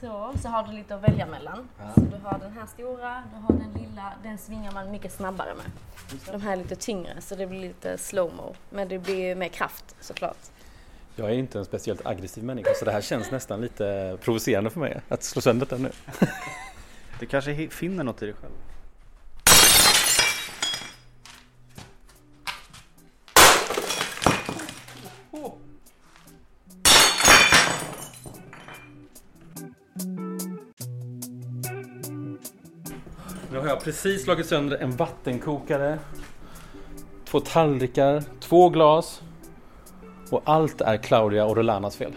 Så, så har du lite att välja mellan. Så du har den här stora, du har den lilla, den svingar man mycket snabbare med. De här är lite tyngre så det blir lite slowmo. Men det blir mer kraft såklart. Jag är inte en speciellt aggressiv människa så det här känns nästan lite provocerande för mig att slå sönder den nu. Du kanske finner något i dig själv? Precis slagit sönder en vattenkokare, två tallrikar, två glas och allt är Claudia och Rolanas fel.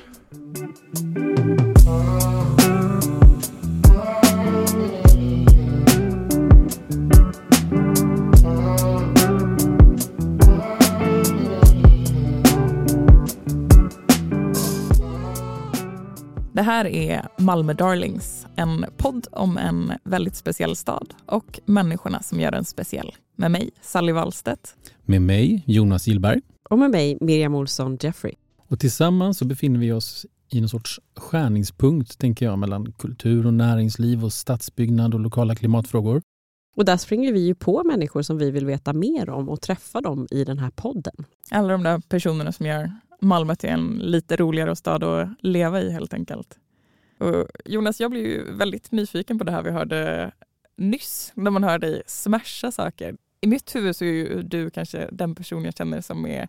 Här är Malmö Darlings, en podd om en väldigt speciell stad och människorna som gör den speciell. Med mig, Sally Wallstedt. Med mig, Jonas Gillberg. Och med mig, Miriam Olsson Jeffrey. Och tillsammans så befinner vi oss i någon sorts skärningspunkt, tänker jag, mellan kultur och näringsliv och stadsbyggnad och lokala klimatfrågor. Och där springer vi ju på människor som vi vill veta mer om och träffa dem i den här podden. Alla de där personerna som gör Malmö till en lite roligare stad att leva i helt enkelt. Och Jonas, jag blev ju väldigt nyfiken på det här vi hörde nyss, när man hör dig smasha saker. I mitt huvud så är ju du kanske den person jag känner som är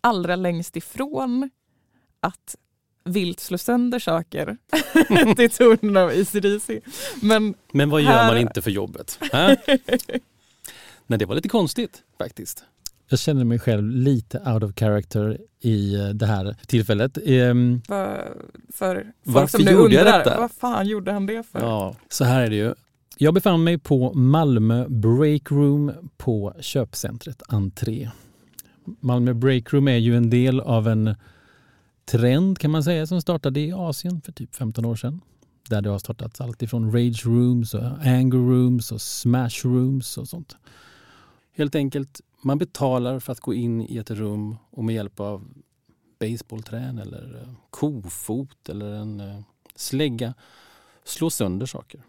allra längst ifrån att vilt slå sönder saker till tonen av ACDC. Men Men vad gör Här- man inte för jobbet? Nej, det var lite konstigt faktiskt. Jag känner mig själv lite out of character i eh, det här tillfället. Ehm, för, för Varför gjorde jag undrar, detta? vad fan gjorde han det för? Ja, så här är det ju. Jag befann mig på Malmö Break Room på köpcentret Entré. Malmö Break Room är ju en del av en trend kan man säga som startade i Asien för typ 15 år sedan. Där det har startats allt ifrån rage rooms och anger rooms och smash rooms och sånt. Helt enkelt, man betalar för att gå in i ett rum och med hjälp av baseballträn eller eh, kofot eller en eh, slägga slå sönder saker.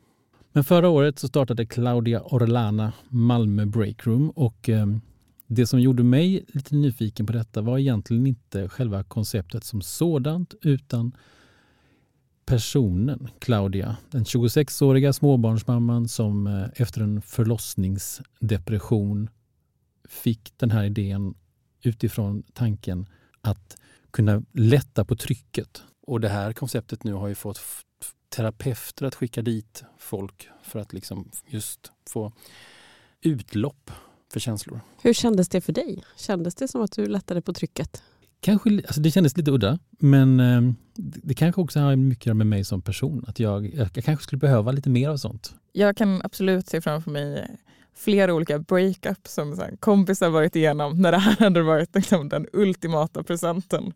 Men förra året så startade Claudia Orlana Malmö Breakroom och eh, det som gjorde mig lite nyfiken på detta var egentligen inte själva konceptet som sådant utan personen Claudia, den 26-åriga småbarnsmamman som efter en förlossningsdepression fick den här idén utifrån tanken att kunna lätta på trycket. Och det här konceptet nu har ju fått terapeuter att skicka dit folk för att liksom just få utlopp för känslor. Hur kändes det för dig? Kändes det som att du lättade på trycket? Kanske, alltså det kändes lite udda, men eh, det kanske också har mycket med mig som person. Att jag, jag kanske skulle behöva lite mer av sånt. Jag kan absolut se framför mig flera olika breakups som så kompisar varit igenom när det här hade varit liksom den ultimata presenten.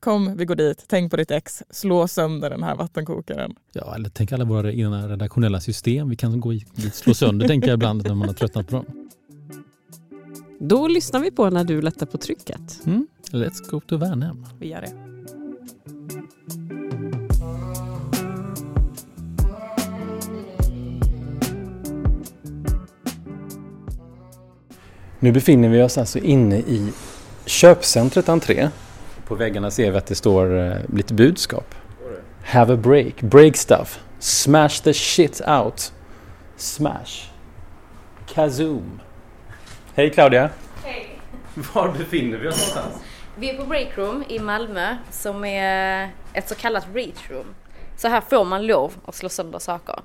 Kom, vi går dit, tänk på ditt ex, slå sönder den här vattenkokaren. Ja, eller tänk alla våra egna redaktionella system. Vi kan gå i, slå sönder, tänker jag ibland när man har tröttnat på dem. Då lyssnar vi på när du lättar på trycket. Mm? Let's go to Värnhem. Vi gör det. Nu befinner vi oss alltså inne i köpcentret Entré. På väggarna ser vi att det står eh, lite budskap. Have a break, break stuff, smash the shit out, smash, kazoom. Hej Claudia! Hej! Var befinner vi oss någonstans? Vi är på Breakroom i Malmö som är ett så kallat reach room. Så här får man lov att slå sönder saker.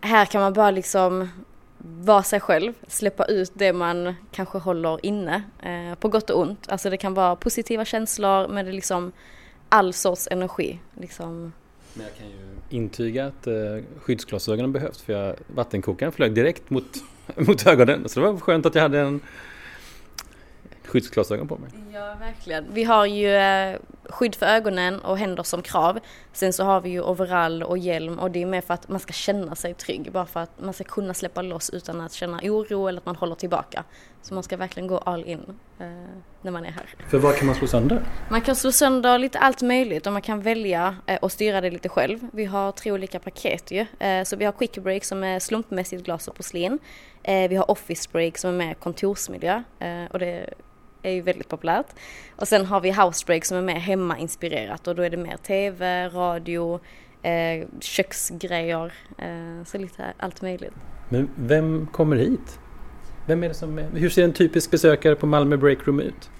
Här kan man bara liksom vara sig själv, släppa ut det man kanske håller inne, eh, på gott och ont. Alltså det kan vara positiva känslor men det är liksom all sorts energi. Liksom. Men jag kan ju intyga att eh, skyddsglasögonen behövs för jag, vattenkokaren flög direkt mot, mot ögonen. Så det var skönt att jag hade en skyddsglasögon på mig. Ja, verkligen. Vi har ju eh, skydd för ögonen och händer som krav. Sen så har vi ju overall och hjälm och det är mer för att man ska känna sig trygg. Bara för att man ska kunna släppa loss utan att känna oro eller att man håller tillbaka. Så man ska verkligen gå all in eh, när man är här. För vad kan man slå sönder? Man kan slå sönder lite allt möjligt och man kan välja eh, och styra det lite själv. Vi har tre olika paket ju. Eh, så vi har quick break som är slumpmässigt glas och porslin. Eh, vi har office break som är mer kontorsmiljö eh, och det är ju väldigt populärt. Och sen har vi house break som är mer hemmainspirerat och då är det mer tv, radio, eh, köksgrejer, så lite allt möjligt. Men vem kommer hit? Vem är det som är, hur ser en typisk besökare på Malmö Breakroom ut?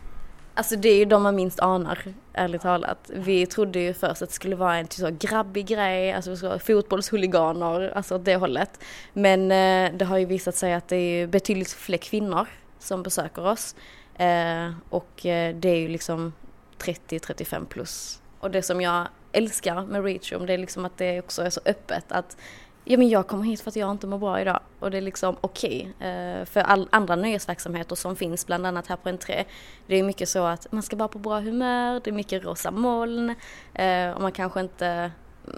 Alltså det är ju de man minst anar, ärligt talat. Vi trodde ju först att det skulle vara en typ så grabbig grej, alltså fotbollshuliganer, alltså åt det hållet. Men eh, det har ju visat sig att det är betydligt fler kvinnor som besöker oss. Eh, och eh, det är ju liksom 30-35 plus. Och det som jag älskar med Reachroom det är liksom att det också är så öppet att ja men jag kommer hit för att jag inte mår bra idag och det är liksom okej. Okay. För all, andra nöjesverksamheter som finns bland annat här på Entré det är mycket så att man ska vara på bra humör, det är mycket rosa moln eh, och man kanske inte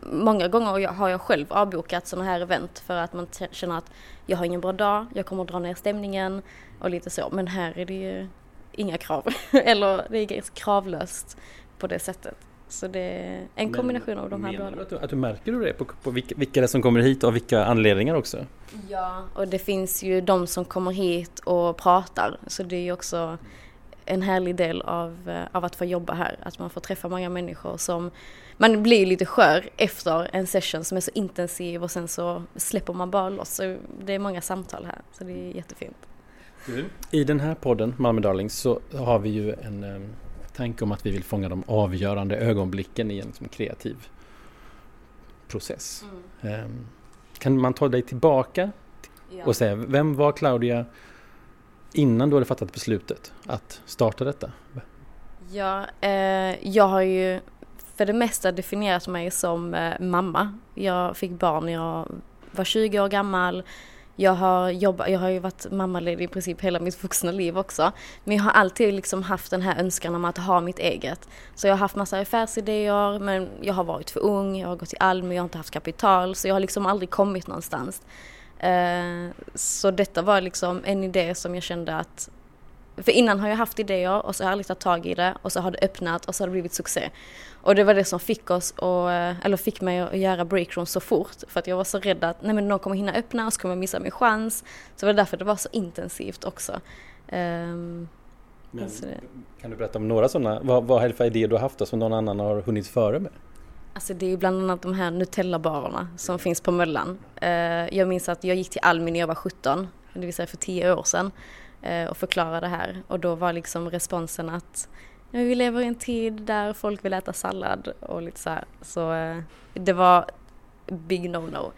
Många gånger har jag själv avbokat sådana här event för att man känner att jag har ingen bra dag, jag kommer att dra ner stämningen och lite så. Men här är det ju inga krav. Eller det är kravlöst på det sättet. Så det är en kombination av de här. Menar du att du märker du det på, på vilka, vilka det som kommer hit och av vilka anledningar också? Ja, och det finns ju de som kommer hit och pratar. Så det är ju också en härlig del av, eh, av att få jobba här. Att man får träffa många människor som man blir lite skör efter en session som är så intensiv och sen så släpper man bara loss. Så det är många samtal här, så det är jättefint. I den här podden, Malmö Darlings, så har vi ju en um, tanke om att vi vill fånga de avgörande ögonblicken i en liksom, kreativ process. Mm. Um, kan man ta dig tillbaka ja. och säga, vem var Claudia innan du hade fattat beslutet att starta detta? Ja, eh, jag har ju för det mesta definierat mig som eh, mamma. Jag fick barn när jag var 20 år gammal. Jag har, jobbat, jag har ju varit mammaledig i princip hela mitt vuxna liv också. Men jag har alltid liksom haft den här önskan om att ha mitt eget. Så jag har haft massa affärsidéer men jag har varit för ung, jag har gått i Almi, jag har inte haft kapital så jag har liksom aldrig kommit någonstans. Eh, så detta var liksom en idé som jag kände att för innan har jag haft idéer och så har jag aldrig tagit tag i det och så har det öppnat och så har det blivit succé. Och det var det som fick oss, och, eh, eller fick mig att göra breakroom så fort. För att jag var så rädd att nej men någon kommer hinna öppna och så kommer jag missa min chans. Så det var därför det var så intensivt också. Um, alltså kan du berätta om några sådana, vad, vad är det för idéer du har haft då, som någon annan har hunnit före med? Alltså det är bland annat de här Nutella-barerna som finns på Möllan. Uh, jag minns att jag gick till Almi när jag var 17, det vill säga för 10 år sedan. Eh, och förklara det här. Och då var liksom responsen att vi lever i en tid där folk vill äta sallad och lite så här. Så eh, det var big no-no.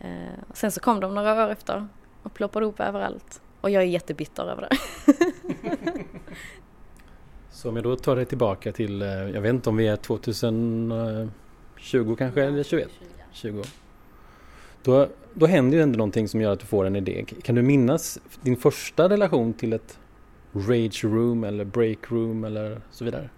Eh, sen så kom de några år efter och ploppade upp överallt. Och jag är jättebitter över det. så om jag då tar det tillbaka till, jag vet inte om vi är 2020 kanske, eller 21? 20. Då, då händer ju ändå någonting som gör att du får en idé. Kan du minnas din första relation till ett rage room eller break room eller så vidare?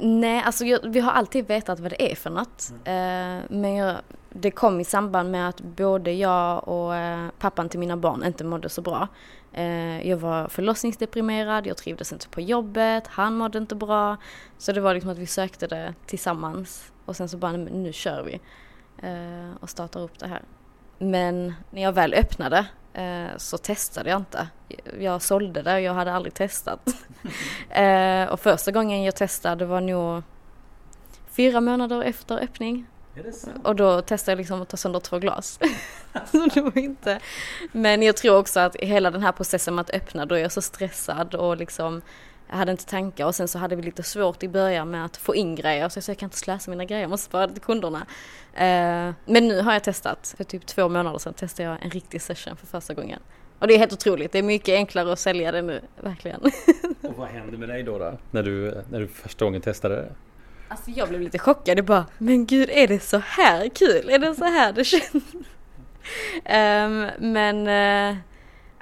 Nej, alltså jag, vi har alltid vetat vad det är för något. Mm. Eh, men jag, det kom i samband med att både jag och eh, pappan till mina barn inte mådde så bra. Eh, jag var förlossningsdeprimerad, jag trivdes inte på jobbet, han mådde inte bra. Så det var liksom att vi sökte det tillsammans och sen så bara, nu kör vi. Eh, och startar upp det här. Men när jag väl öppnade eh, så testade jag inte. Jag sålde det och jag hade aldrig testat. Eh, och första gången jag testade var nog fyra månader efter öppning. Och då testade jag liksom att ta sönder två glas. så det var inte... Men jag tror också att hela den här processen med att öppna, då är jag så stressad och liksom jag hade inte tankar och sen så hade vi lite svårt i början med att få in grejer så jag sa jag kan inte slösa mina grejer, jag måste spara det till kunderna. Eh, men nu har jag testat, för typ två månader sedan testade jag en riktig session för första gången. Och det är helt otroligt, det är mycket enklare att sälja det nu, verkligen. och vad hände med dig då, då när, du, när du första gången testade det? Alltså jag blev lite chockad, jag bara, men gud är det så här kul? Är det så här det känns? um, men uh,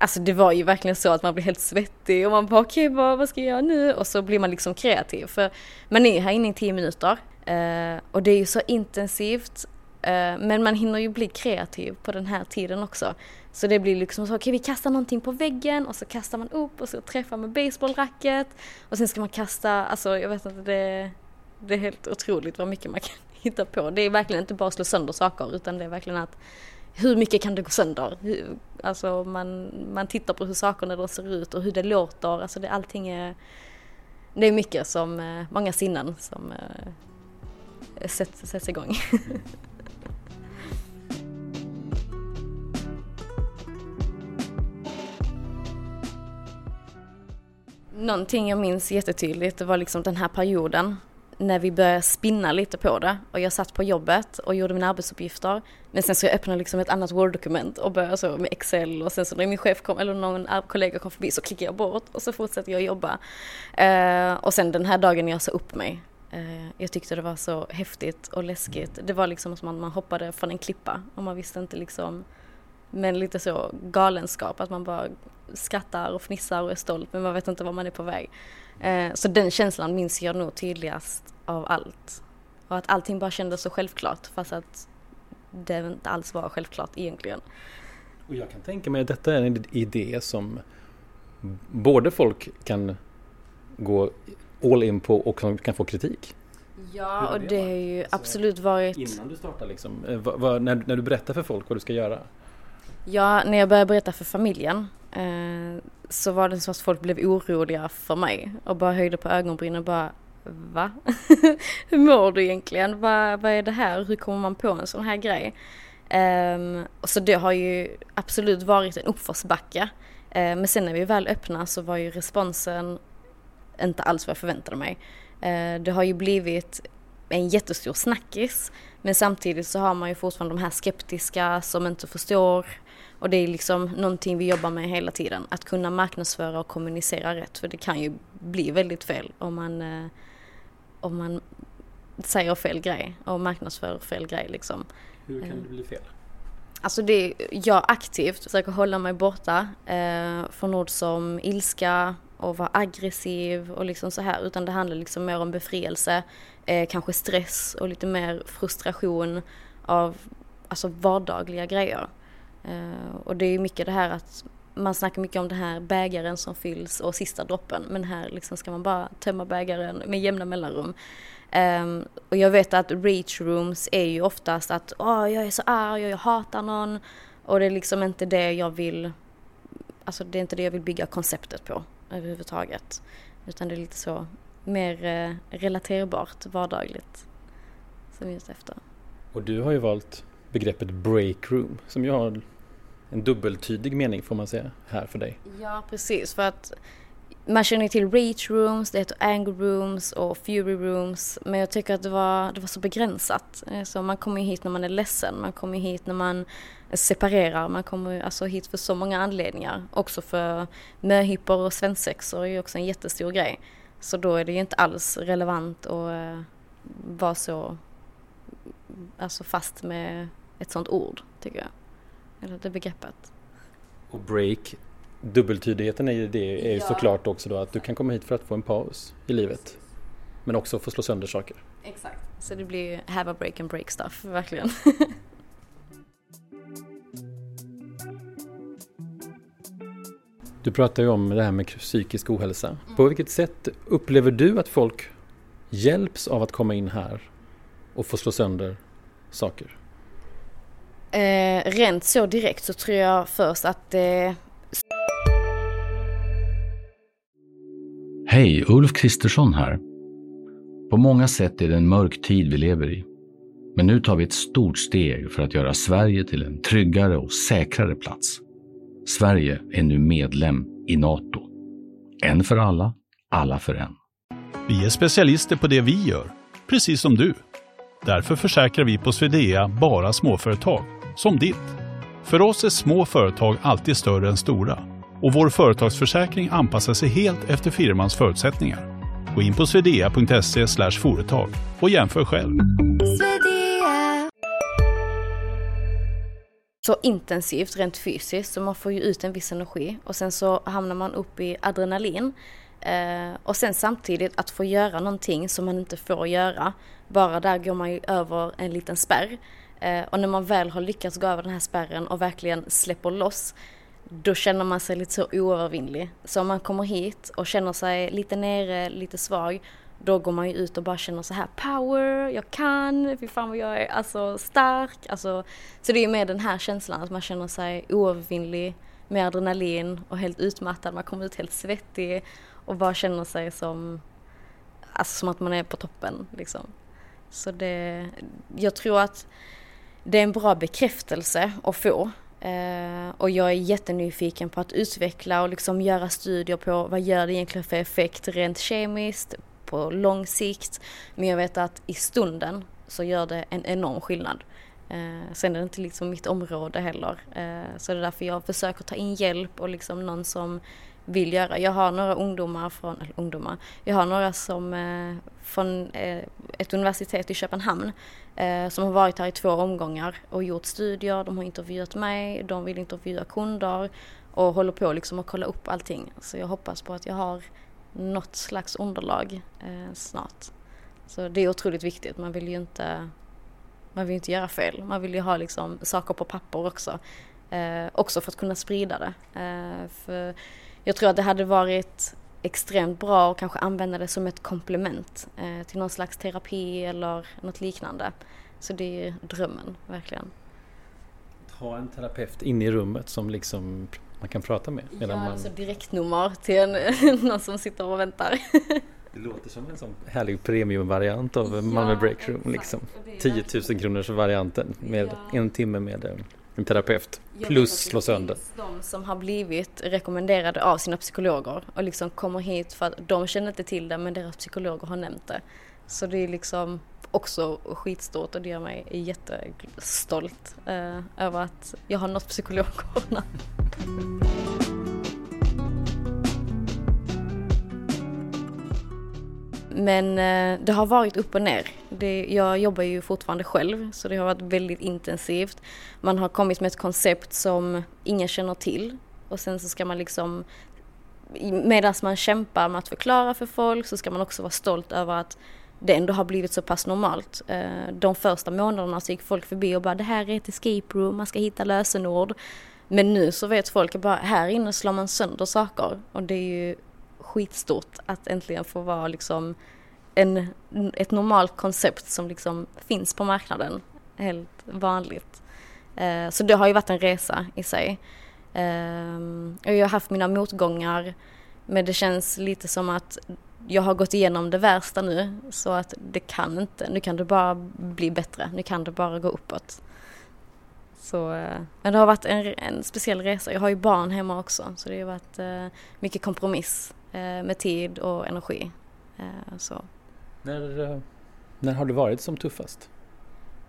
Alltså det var ju verkligen så att man blev helt svettig och man bara okej okay, vad, vad ska jag göra nu? Och så blir man liksom kreativ för man är ju här inne i tio minuter eh, och det är ju så intensivt eh, men man hinner ju bli kreativ på den här tiden också. Så det blir liksom så, okej okay, vi kastar någonting på väggen och så kastar man upp och så träffar man baseballracket och sen ska man kasta, alltså jag vet inte det, det är helt otroligt vad mycket man kan hitta på. Det är verkligen inte bara att slå sönder saker utan det är verkligen att hur mycket kan det gå sönder? Alltså man, man tittar på hur sakerna ser ut och hur det låter. Alltså det, allting är... Det är mycket som, eh, många sinnen som äh, sätts, sätts igång. Någonting jag minns jättetydligt det var liksom den här perioden när vi började spinna lite på det och jag satt på jobbet och gjorde mina arbetsuppgifter. Men sen så jag öppnade liksom ett annat Word-dokument och började så med Excel och sen så när min chef kom eller någon kollega kom förbi så klickade jag bort och så fortsatte jag jobba. Eh, och sen den här dagen jag sa upp mig. Eh, jag tyckte det var så häftigt och läskigt. Det var liksom som att man hoppade från en klippa och man visste inte liksom men lite så galenskap, att man bara skrattar och fnissar och är stolt men man vet inte var man är på väg. Eh, så den känslan minns jag nog tydligast av allt. Och att allting bara kändes så självklart fast att det inte alls var självklart egentligen. Och jag kan tänka mig att detta är en idé som både folk kan gå all in på och kan få kritik. Ja, och det har ju absolut varit... Innan du startar liksom, eh, vad, vad, när, när du berättar för folk vad du ska göra? Ja, när jag började berätta för familjen eh, så var det som att folk blev oroliga för mig och bara höjde på ögonbrynen och bara Va? Hur mår du egentligen? Vad, vad är det här? Hur kommer man på en sån här grej? Um, så det har ju absolut varit en uppförsbacke. Uh, men sen när vi väl öppnade så var ju responsen inte alls vad jag förväntade mig. Uh, det har ju blivit en jättestor snackis men samtidigt så har man ju fortfarande de här skeptiska som inte förstår och det är liksom någonting vi jobbar med hela tiden. Att kunna marknadsföra och kommunicera rätt. För det kan ju bli väldigt fel om man, eh, om man säger fel grej och marknadsför fel grej liksom. Hur kan det bli fel? Alltså det, jag aktivt försöker hålla mig borta eh, från ord som ilska och vara aggressiv och liksom så här. Utan det handlar liksom mer om befrielse, eh, kanske stress och lite mer frustration av alltså vardagliga grejer. Uh, och det är mycket det här att man snackar mycket om den här bägaren som fylls och sista droppen. Men här liksom ska man bara tömma bägaren med jämna mellanrum. Um, och jag vet att reach rooms är ju oftast att åh, oh, jag är så arg och jag hatar någon. Och det är liksom inte det jag vill, alltså det är inte det jag vill bygga konceptet på överhuvudtaget. Utan det är lite så mer eh, relaterbart, vardagligt som vi är ute efter. Och du har ju valt begreppet breakroom som ju har en dubbeltydig mening får man säga här för dig. Ja precis för att man känner till reach rooms, det heter anger rooms och fury rooms men jag tycker att det var, det var så begränsat. Eh, så man kommer ju hit när man är ledsen, man kommer hit när man separerar, man kommer alltså hit för så många anledningar. Också för möhippor och svensexor är ju också en jättestor grej. Så då är det ju inte alls relevant att eh, vara så alltså fast med ett sånt ord, tycker jag. Eller det begreppet. Och break, dubbeltydigheten i det är ju ja. såklart också då att du kan komma hit för att få en paus i livet. Men också få slå sönder saker. Exakt. Så det blir ju have a break and break stuff, verkligen. Du pratar ju om det här med psykisk ohälsa. Mm. På vilket sätt upplever du att folk hjälps av att komma in här och få slå sönder saker? Eh, rent så direkt så tror jag först att det... Hej, Ulf Kristersson här. På många sätt är det en mörk tid vi lever i. Men nu tar vi ett stort steg för att göra Sverige till en tryggare och säkrare plats. Sverige är nu medlem i Nato. En för alla, alla för en. Vi är specialister på det vi gör, precis som du. Därför försäkrar vi på Swedea bara småföretag som ditt. För oss är små företag alltid större än stora och vår företagsförsäkring anpassar sig helt efter firmans förutsättningar. Gå in på swedea.se företag och jämför själv. så intensivt rent fysiskt så man får ju ut en viss energi och sen så hamnar man upp i adrenalin. Eh, och sen samtidigt att få göra någonting som man inte får göra. Bara där går man ju över en liten spärr. Eh, och när man väl har lyckats gå över den här spärren och verkligen släpper loss då känner man sig lite så oövervinnlig. Så om man kommer hit och känner sig lite nere, lite svag, då går man ju ut och bara känner så här power, jag kan, fy fan vad jag är alltså stark. Alltså, så det är ju mer den här känslan att man känner sig oövervinnlig med adrenalin och helt utmattad, man kommer ut helt svettig och bara känner sig som, alltså som att man är på toppen liksom. Så det, jag tror att det är en bra bekräftelse att få Eh, och jag är jättenyfiken på att utveckla och liksom göra studier på vad gör det egentligen för effekt rent kemiskt på lång sikt. Men jag vet att i stunden så gör det en enorm skillnad. Eh, sen är det inte liksom mitt område heller. Eh, så det är därför jag försöker ta in hjälp och liksom någon som vill göra. Jag har några ungdomar från, eller ungdomar, jag har några som eh, från eh, ett universitet i Köpenhamn eh, som har varit här i två omgångar och gjort studier, de har intervjuat mig, de vill intervjua kunder och håller på liksom att kolla upp allting. Så jag hoppas på att jag har något slags underlag eh, snart. Så det är otroligt viktigt, man vill ju inte man vill inte göra fel. Man vill ju ha liksom saker på papper också. Eh, också för att kunna sprida det. Eh, för jag tror att det hade varit extremt bra att kanske använda det som ett komplement eh, till någon slags terapi eller något liknande. Så det är drömmen, verkligen. Ha en terapeut inne i rummet som liksom man kan prata med? Ja, man... alltså direktnummer till en, någon som sitter och väntar. Det låter som en sån härlig premiumvariant av ja, Malmö Breakroom. Liksom. 10 000 kronors varianten med ja. en timme med eh, en terapeut. Plus slå sönder. De som har blivit rekommenderade av sina psykologer och liksom kommer hit för att de känner inte till det men deras psykologer har nämnt det. Så det är liksom också skitstort och det gör mig jättestolt eh, över att jag har nått psykologerna. Men eh, det har varit upp och ner. Det, jag jobbar ju fortfarande själv så det har varit väldigt intensivt. Man har kommit med ett koncept som ingen känner till och sen så ska man liksom medan man kämpar med att förklara för folk så ska man också vara stolt över att det ändå har blivit så pass normalt. Eh, de första månaderna så gick folk förbi och bara det här är ett escape room, man ska hitta lösenord. Men nu så vet folk bara här inne slår man sönder saker och det är ju skitstort att äntligen få vara liksom en, ett normalt koncept som liksom finns på marknaden. Helt vanligt. Eh, så det har ju varit en resa i sig. Eh, jag har haft mina motgångar men det känns lite som att jag har gått igenom det värsta nu så att det kan inte, nu kan det bara bli bättre, nu kan det bara gå uppåt. Så, eh, men det har varit en, en speciell resa. Jag har ju barn hemma också så det har varit eh, mycket kompromiss med tid och energi. Så. När, när har du varit som tuffast?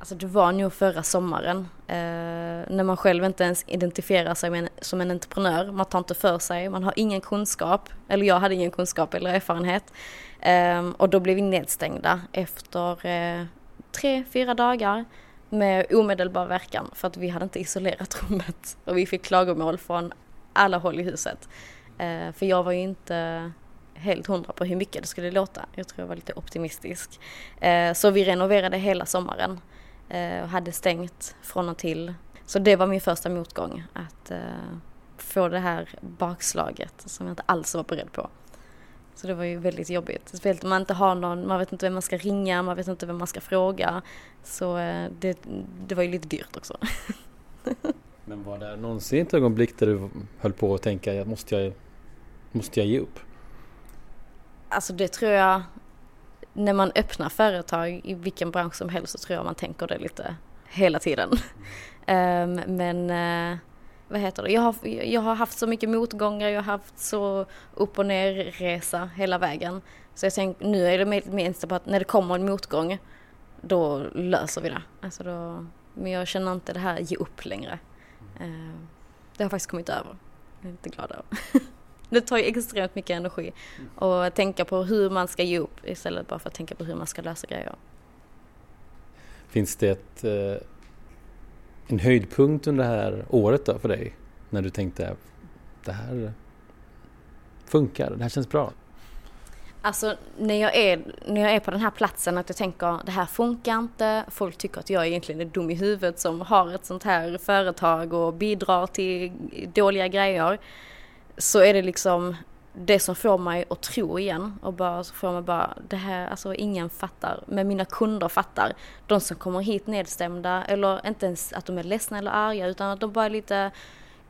Alltså det var nog förra sommaren. Eh, när man själv inte ens identifierar sig som en entreprenör. Man tar inte för sig, man har ingen kunskap. Eller jag hade ingen kunskap eller erfarenhet. Eh, och då blev vi nedstängda efter eh, tre, fyra dagar med omedelbar verkan för att vi hade inte isolerat rummet och vi fick klagomål från alla håll i huset. Eh, för jag var ju inte helt hundra på hur mycket det skulle låta. Jag tror jag var lite optimistisk. Eh, så vi renoverade hela sommaren eh, och hade stängt från och till. Så det var min första motgång, att eh, få det här bakslaget som jag inte alls var beredd på. Så det var ju väldigt jobbigt. Speciellt om man inte har någon, man vet inte vem man ska ringa, man vet inte vem man ska fråga. Så eh, det, det var ju lite dyrt också. Men var det någonsin ett ögonblick där du höll på att tänka, måste jag, måste jag ge upp? Alltså det tror jag, när man öppnar företag i vilken bransch som helst så tror jag man tänker det lite hela tiden. um, men uh, vad heter det, jag har, jag har haft så mycket motgångar, jag har haft så upp och ner resa hela vägen. Så jag tänker, nu är det minst på att när det kommer en motgång, då löser vi det. Alltså då, men jag känner inte det här ge upp längre. Ehm, det har faktiskt kommit över. Jag är lite glad över. Det tar ju extremt mycket energi att tänka på hur man ska ge upp istället bara för att tänka på hur man ska lösa grejer. Finns det ett, eh, en höjdpunkt under det här året då för dig? När du tänkte det här funkar, det här känns bra. Alltså när jag, är, när jag är på den här platsen att jag tänker det här funkar inte, folk tycker att jag egentligen är dum i huvudet som har ett sånt här företag och bidrar till dåliga grejer. Så är det liksom det som får mig att tro igen och bara så får mig bara det här, alltså ingen fattar, men mina kunder fattar. De som kommer hit nedstämda eller inte ens att de är ledsna eller arga utan att de bara är lite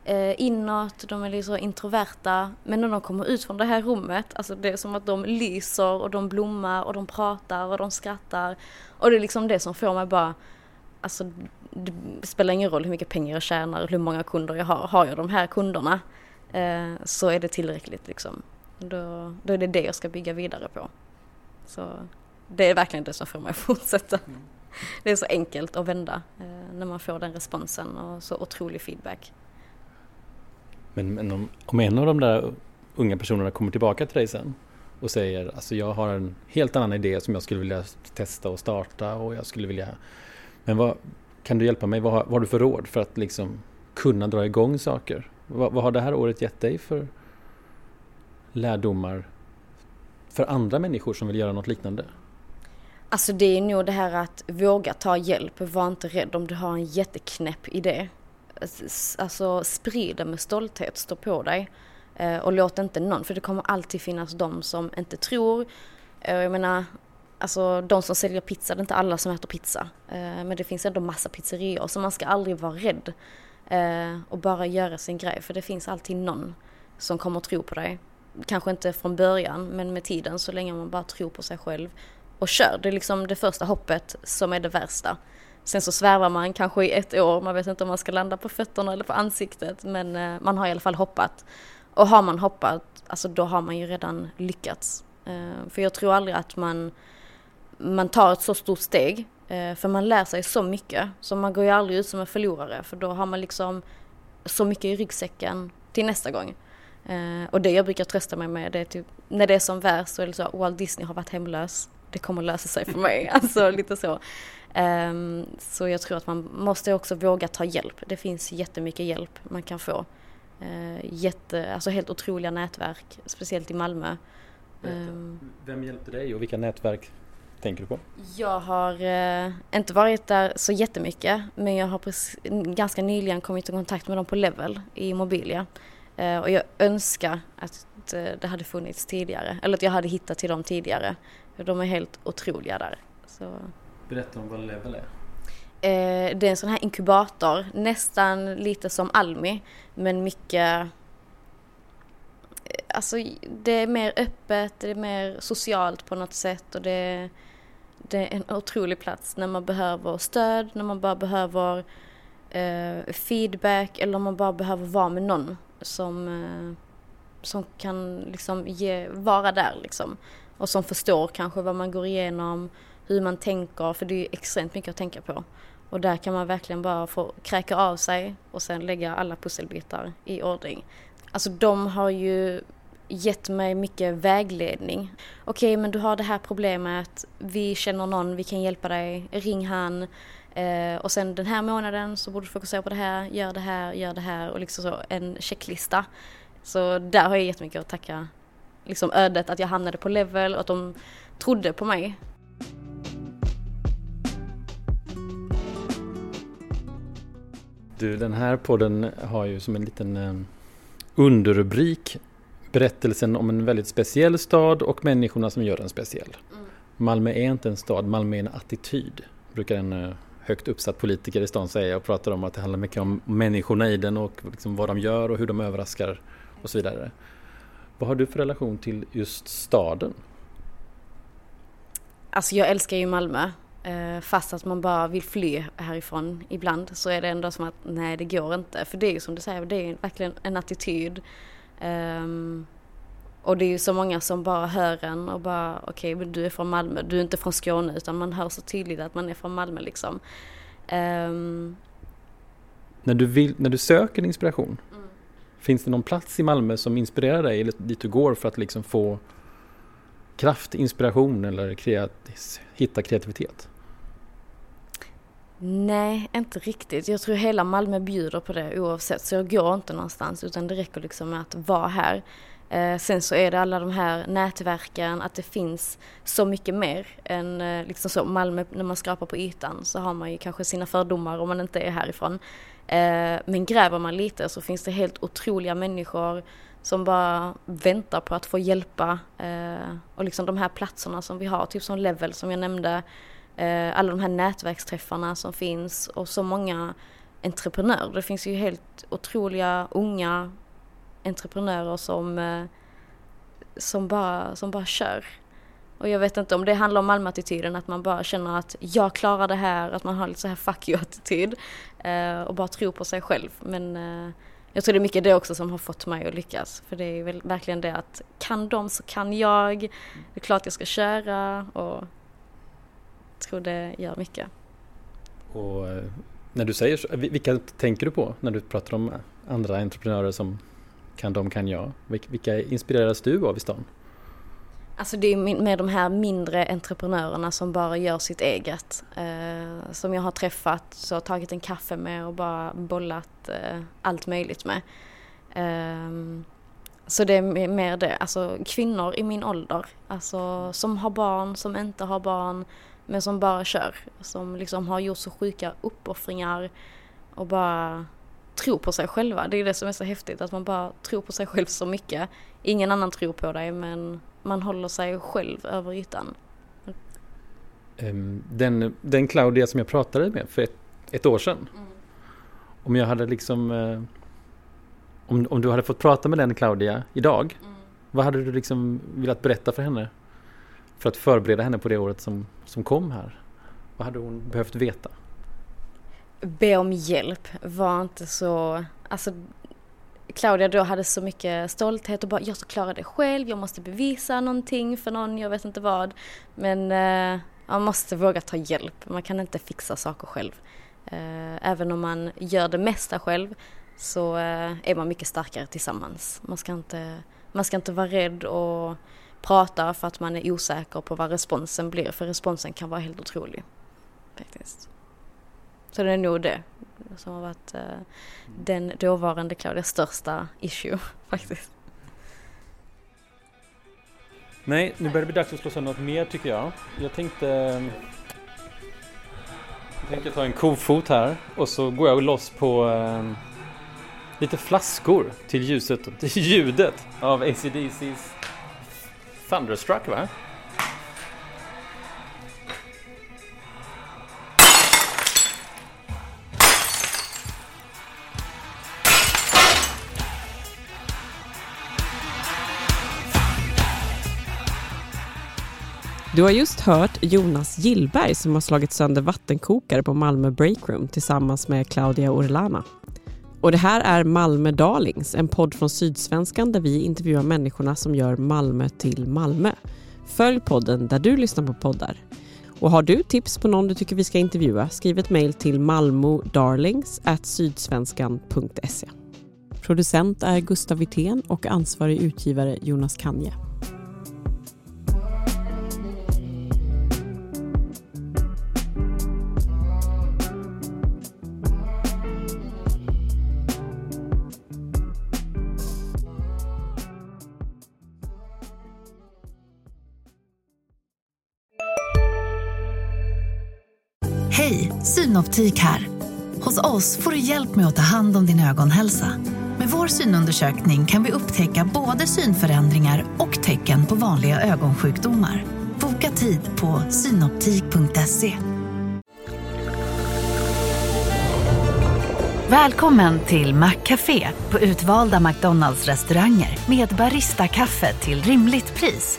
eh, inåt, de är lite så introverta. Men när de kommer ut från det här rummet, alltså det är som att de lyser och de blommar och de pratar och de skrattar. Och det är liksom det som får mig bara, alltså det spelar ingen roll hur mycket pengar jag tjänar, hur många kunder jag har. Har jag de här kunderna eh, så är det tillräckligt liksom. Då, då är det det jag ska bygga vidare på. Så det är verkligen det som får mig att fortsätta. Det är så enkelt att vända eh, när man får den responsen och så otrolig feedback. Men, men om, om en av de där unga personerna kommer tillbaka till dig sen och säger alltså jag har en helt annan idé som jag skulle vilja testa och starta och jag skulle vilja Men vad, kan du hjälpa mig? Vad, vad har du för råd för att liksom kunna dra igång saker? Vad, vad har det här året gett dig för lärdomar för andra människor som vill göra något liknande? Alltså det är nog det här att våga ta hjälp, var inte rädd om du har en jätteknäpp idé. Alltså sprid det med stolthet, stå på dig. Eh, och låt inte någon, för det kommer alltid finnas de som inte tror. Eh, jag menar, alltså de som säljer pizza, det är inte alla som äter pizza. Eh, men det finns ändå massa pizzerior, så man ska aldrig vara rädd. Eh, och bara göra sin grej, för det finns alltid någon som kommer tro på dig. Kanske inte från början, men med tiden så länge man bara tror på sig själv och kör. Det är liksom det första hoppet som är det värsta. Sen så svävar man kanske i ett år, man vet inte om man ska landa på fötterna eller på ansiktet, men eh, man har i alla fall hoppat. Och har man hoppat, alltså då har man ju redan lyckats. Eh, för jag tror aldrig att man, man tar ett så stort steg, för man lär sig så mycket, så man går ju aldrig ut som en förlorare, för då har man liksom så mycket i ryggsäcken till nästa gång. och det jag brukar trösta mig med, det är typ, när det är som värst så är det så, Walt Disney har varit hemlös, det kommer lösa sig för mig. Alltså lite så. Um, så jag tror att man måste också våga ta hjälp. Det finns jättemycket hjälp man kan få. Uh, jätte, alltså helt otroliga nätverk, speciellt i Malmö. Um, Vem hjälpte dig och vilka nätverk tänker du på? Jag har uh, inte varit där så jättemycket men jag har precis, ganska nyligen kommit i kontakt med dem på Level i Mobilia. Uh, och jag önskar att det hade funnits tidigare, eller att jag hade hittat till dem tidigare. De är helt otroliga där. Så. Berätta om vad Level är. Eh, det är en sån här inkubator, nästan lite som Almi, men mycket eh, Alltså det är mer öppet, det är mer socialt på något sätt och det, det är en otrolig plats när man behöver stöd, när man bara behöver eh, feedback eller om man bara behöver vara med någon som, eh, som kan liksom ge, vara där liksom och som förstår kanske vad man går igenom, hur man tänker, för det är ju extremt mycket att tänka på. Och där kan man verkligen bara få kräka av sig och sen lägga alla pusselbitar i ordning. Alltså de har ju gett mig mycket vägledning. Okej, men du har det här problemet, vi känner någon, vi kan hjälpa dig, ring han. Eh, och sen den här månaden så borde du fokusera på det här, gör det här, gör det här och liksom så en checklista. Så där har jag jättemycket att tacka liksom ödet att jag hamnade på level och att de trodde på mig. Du, den här podden har ju som en liten eh, underrubrik berättelsen om en väldigt speciell stad och människorna som gör den speciell. Mm. Malmö är inte en stad, Malmö är en attityd, brukar en eh, högt uppsatt politiker i stan säga och pratar om att det handlar mycket om människorna i den och liksom vad de gör och hur de överraskar och så vidare. Vad har du för relation till just staden? Alltså jag älskar ju Malmö. Eh, fast att man bara vill fly härifrån ibland så är det ändå som att nej det går inte. För det är ju som du säger, det är verkligen en attityd. Um, och det är ju så många som bara hör en och bara okej okay, du är från Malmö, du är inte från Skåne utan man hör så tydligt att man är från Malmö liksom. Um, när, du vill, när du söker inspiration, mm. finns det någon plats i Malmö som inspirerar dig eller dit du går för att liksom få kraft, inspiration eller kreat hitta kreativitet? Nej, inte riktigt. Jag tror hela Malmö bjuder på det oavsett, så jag går inte någonstans utan det räcker liksom med att vara här. Eh, sen så är det alla de här nätverken, att det finns så mycket mer än eh, liksom så Malmö, när man skrapar på ytan så har man ju kanske sina fördomar om man inte är härifrån. Eh, men gräver man lite så finns det helt otroliga människor som bara väntar på att få hjälpa. Eh, och liksom de här platserna som vi har, typ som Level som jag nämnde, Eh, alla de här nätverksträffarna som finns och så många entreprenörer. Det finns ju helt otroliga unga entreprenörer som, eh, som, bara, som bara kör. Och jag vet inte om det handlar om Malmö-attityden, att man bara känner att jag klarar det här, att man har lite så här fuck you-attityd eh, och bara tror på sig själv. Men eh, jag tror det är mycket det också som har fått mig att lyckas. För det är väl verkligen det att kan de så kan jag. Det är klart jag ska köra och tror det gör mycket. Och eh, när du säger så, vilka tänker du på när du pratar om andra entreprenörer som kan de, kan jag? Vilka inspireras du av i stan? Alltså det är med de här mindre entreprenörerna som bara gör sitt eget. Eh, som jag har träffat, så tagit en kaffe med och bara bollat eh, allt möjligt med. Eh, så det är mer det, alltså kvinnor i min ålder, alltså som har barn, som inte har barn, men som bara kör. Som liksom har gjort så sjuka uppoffringar och bara tror på sig själva. Det är det som är så häftigt, att man bara tror på sig själv så mycket. Ingen annan tror på dig men man håller sig själv över ytan. Ehm, den, den Claudia som jag pratade med för ett, ett år sedan. Mm. Om jag hade liksom eh, om, om du hade fått prata med den Claudia idag. Mm. Vad hade du liksom velat berätta för henne? För att förbereda henne på det året som, som kom här. Vad hade hon behövt veta? Be om hjälp var inte så, alltså Claudia då hade så mycket stolthet och bara jag ska klara det själv, jag måste bevisa någonting för någon, jag vet inte vad. Men eh, man måste våga ta hjälp, man kan inte fixa saker själv. Eh, även om man gör det mesta själv så eh, är man mycket starkare tillsammans. Man ska, inte, man ska inte vara rädd och prata för att man är osäker på vad responsen blir, för responsen kan vara helt otrolig. Faktiskt. Så det är nog det som har varit eh, den dåvarande Claudias största issue faktiskt. Nej, nu börjar det bli dags att slå sönder något mer tycker jag. Jag tänkte jag tänkte ta en kofot här och så går jag loss på eh, lite flaskor till ljuset till ljudet av ACDC's Thunderstruck va? Du har just hört Jonas Gillberg som har slagit sönder vattenkokare på Malmö Breakroom tillsammans med Claudia Orlana. Och det här är Malmö Darlings, en podd från Sydsvenskan där vi intervjuar människorna som gör Malmö till Malmö. Följ podden där du lyssnar på poddar. Och har du tips på någon du tycker vi ska intervjua, skriv ett mejl till malmodarlings.sydsvenskan.se. Producent är Gustav Wittén och ansvarig utgivare Jonas Kanje. Synoptik här. Hos oss får du hjälp med att ta hand om din ögonhälsa. Med vår synundersökning kan vi upptäcka både synförändringar och tecken på vanliga ögonsjukdomar. Boka tid på synoptik.se. Välkommen till Maccafé på utvalda McDonalds restauranger med Baristakaffe till rimligt pris.